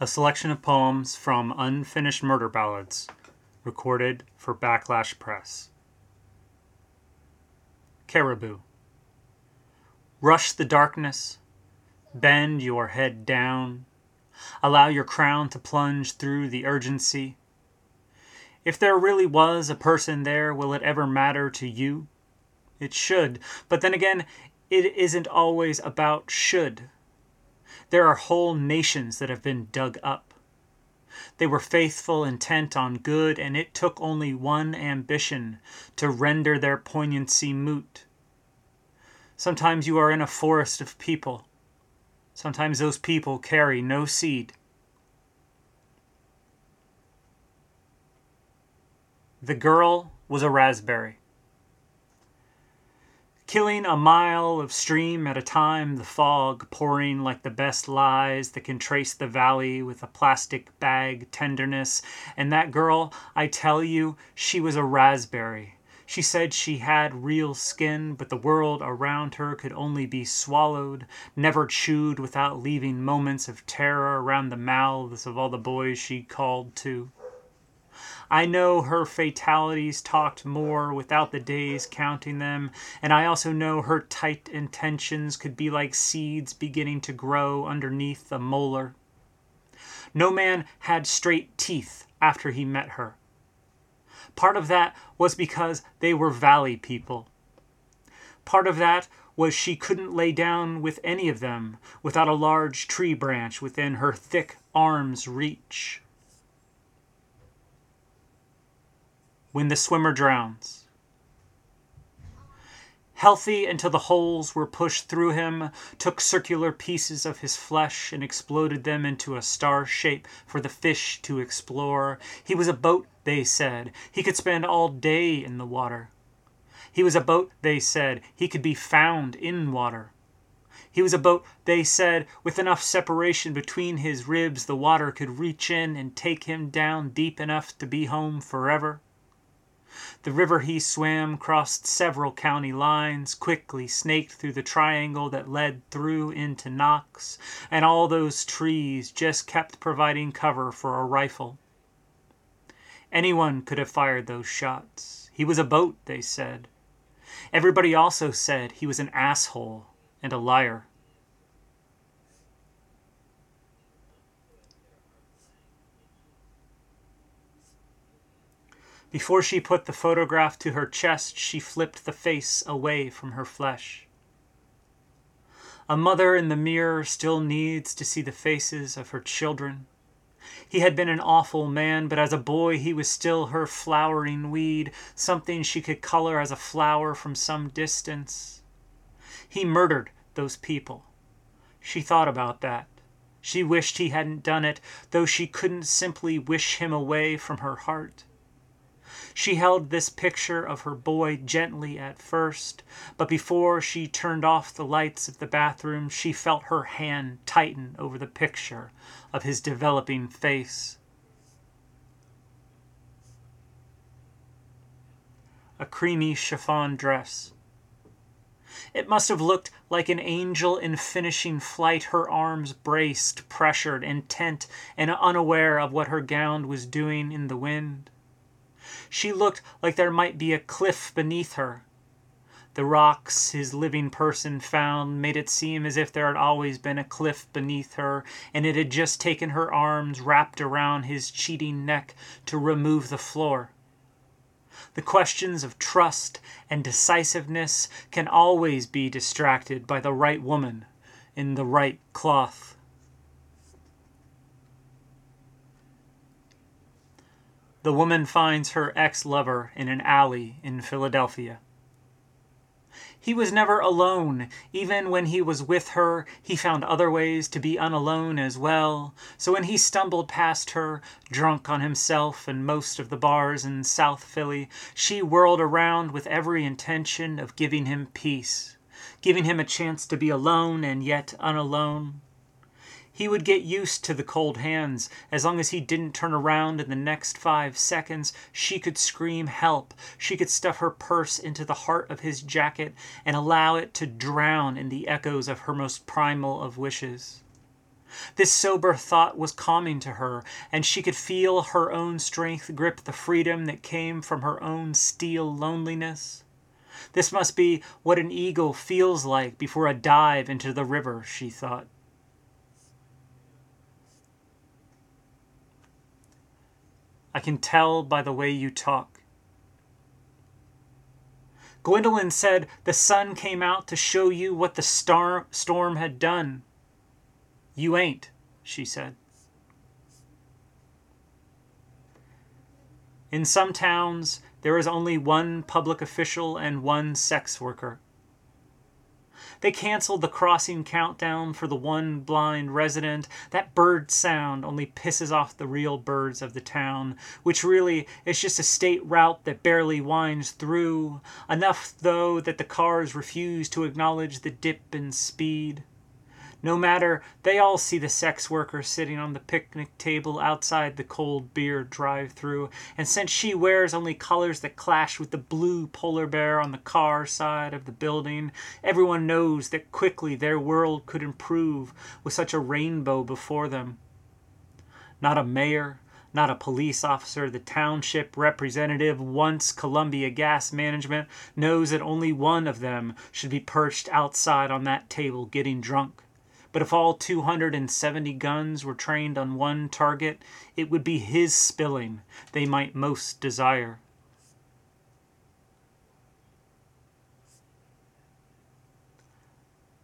A selection of poems from Unfinished Murder Ballads, recorded for Backlash Press. Caribou. Rush the darkness, bend your head down, allow your crown to plunge through the urgency. If there really was a person there, will it ever matter to you? It should, but then again, it isn't always about should. There are whole nations that have been dug up. They were faithful, intent on good, and it took only one ambition to render their poignancy moot. Sometimes you are in a forest of people. Sometimes those people carry no seed. The girl was a raspberry. Killing a mile of stream at a time, the fog pouring like the best lies that can trace the valley with a plastic bag tenderness. And that girl, I tell you, she was a raspberry. She said she had real skin, but the world around her could only be swallowed, never chewed without leaving moments of terror around the mouths of all the boys she called to. I know her fatalities talked more without the days counting them, and I also know her tight intentions could be like seeds beginning to grow underneath a molar. No man had straight teeth after he met her. Part of that was because they were valley people. Part of that was she couldn't lay down with any of them without a large tree branch within her thick arm's reach. When the swimmer drowns. Healthy until the holes were pushed through him, took circular pieces of his flesh and exploded them into a star shape for the fish to explore. He was a boat, they said. He could spend all day in the water. He was a boat, they said. He could be found in water. He was a boat, they said, with enough separation between his ribs the water could reach in and take him down deep enough to be home forever. The river he swam crossed several county lines, quickly snaked through the triangle that led through into Knox, and all those trees just kept providing cover for a rifle. Anyone could have fired those shots. He was a boat, they said. Everybody also said he was an asshole and a liar. Before she put the photograph to her chest, she flipped the face away from her flesh. A mother in the mirror still needs to see the faces of her children. He had been an awful man, but as a boy he was still her flowering weed, something she could color as a flower from some distance. He murdered those people. She thought about that. She wished he hadn't done it, though she couldn't simply wish him away from her heart. She held this picture of her boy gently at first, but before she turned off the lights of the bathroom, she felt her hand tighten over the picture of his developing face. A creamy chiffon dress. It must have looked like an angel in finishing flight, her arms braced, pressured, intent, and unaware of what her gown was doing in the wind. She looked like there might be a cliff beneath her. The rocks his living person found made it seem as if there had always been a cliff beneath her, and it had just taken her arms wrapped around his cheating neck to remove the floor. The questions of trust and decisiveness can always be distracted by the right woman in the right cloth. The woman finds her ex lover in an alley in Philadelphia. He was never alone. Even when he was with her, he found other ways to be unalone as well. So when he stumbled past her, drunk on himself and most of the bars in South Philly, she whirled around with every intention of giving him peace, giving him a chance to be alone and yet unalone. He would get used to the cold hands. As long as he didn't turn around in the next five seconds, she could scream help. She could stuff her purse into the heart of his jacket and allow it to drown in the echoes of her most primal of wishes. This sober thought was calming to her, and she could feel her own strength grip the freedom that came from her own steel loneliness. This must be what an eagle feels like before a dive into the river, she thought. I can tell by the way you talk. Gwendolyn said the sun came out to show you what the star- storm had done. You ain't, she said. In some towns, there is only one public official and one sex worker. They canceled the crossing countdown for the one blind resident. That bird sound only pisses off the real birds of the town, which really is just a state route that barely winds through. Enough, though, that the cars refuse to acknowledge the dip in speed. No matter, they all see the sex worker sitting on the picnic table outside the cold beer drive through, and since she wears only colors that clash with the blue polar bear on the car side of the building, everyone knows that quickly their world could improve with such a rainbow before them. Not a mayor, not a police officer, the township representative, once Columbia Gas Management, knows that only one of them should be perched outside on that table getting drunk. But if all 270 guns were trained on one target, it would be his spilling they might most desire.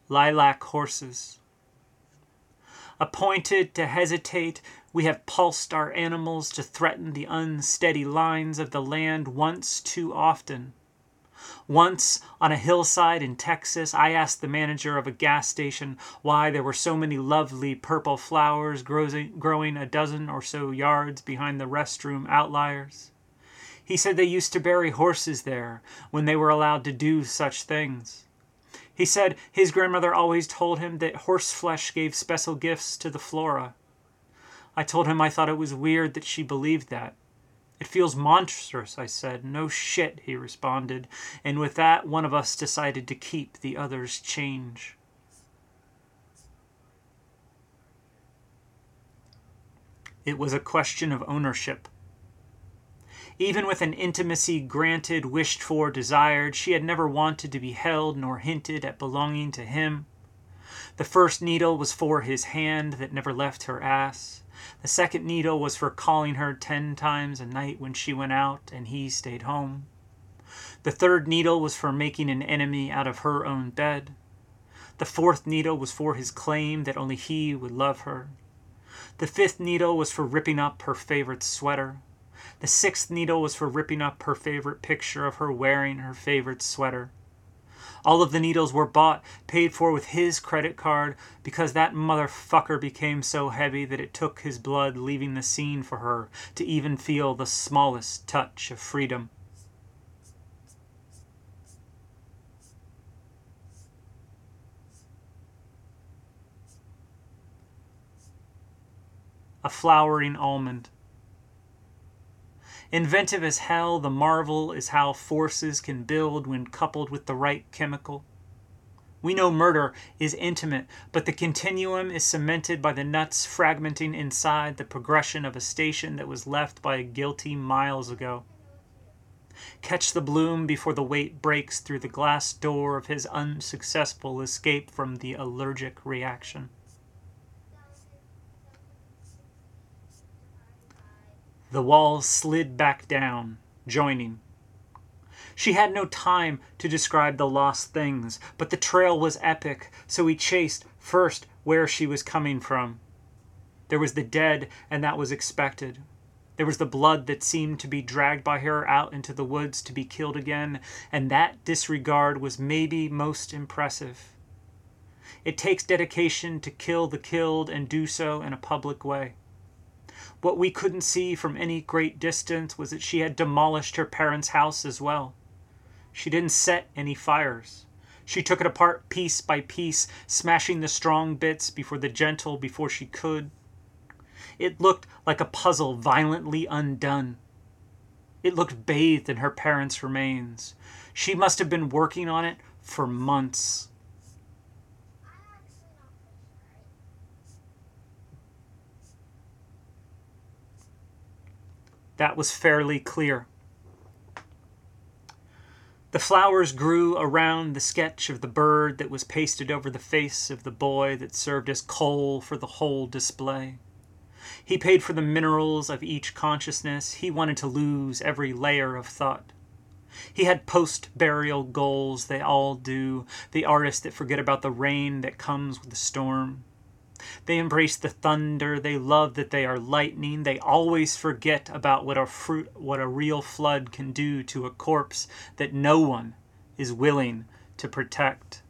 Lilac horses. Appointed to hesitate, we have pulsed our animals to threaten the unsteady lines of the land once too often. Once, on a hillside in Texas, I asked the manager of a gas station why there were so many lovely purple flowers growing a dozen or so yards behind the restroom outliers. He said they used to bury horses there when they were allowed to do such things. He said his grandmother always told him that horse flesh gave special gifts to the flora. I told him I thought it was weird that she believed that. It feels monstrous, I said. No shit, he responded, and with that one of us decided to keep the other's change. It was a question of ownership. Even with an intimacy granted, wished for, desired, she had never wanted to be held nor hinted at belonging to him. The first needle was for his hand that never left her ass. The second needle was for calling her ten times a night when she went out and he stayed home. The third needle was for making an enemy out of her own bed. The fourth needle was for his claim that only he would love her. The fifth needle was for ripping up her favorite sweater. The sixth needle was for ripping up her favorite picture of her wearing her favorite sweater. All of the needles were bought, paid for with his credit card, because that motherfucker became so heavy that it took his blood leaving the scene for her to even feel the smallest touch of freedom. A flowering almond. Inventive as hell, the marvel is how forces can build when coupled with the right chemical. We know murder is intimate, but the continuum is cemented by the nuts fragmenting inside the progression of a station that was left by a guilty miles ago. Catch the bloom before the weight breaks through the glass door of his unsuccessful escape from the allergic reaction. The wall slid back down, joining. She had no time to describe the lost things, but the trail was epic, so he chased first where she was coming from. There was the dead, and that was expected. There was the blood that seemed to be dragged by her out into the woods to be killed again, and that disregard was maybe most impressive. It takes dedication to kill the killed and do so in a public way. What we couldn't see from any great distance was that she had demolished her parents' house as well. She didn't set any fires. She took it apart piece by piece, smashing the strong bits before the gentle before she could. It looked like a puzzle violently undone. It looked bathed in her parents' remains. She must have been working on it for months. That was fairly clear. The flowers grew around the sketch of the bird that was pasted over the face of the boy that served as coal for the whole display. He paid for the minerals of each consciousness. He wanted to lose every layer of thought. He had post burial goals, they all do, the artists that forget about the rain that comes with the storm. They embrace the thunder, they love that they are lightning, they always forget about what a fruit what a real flood can do to a corpse that no one is willing to protect.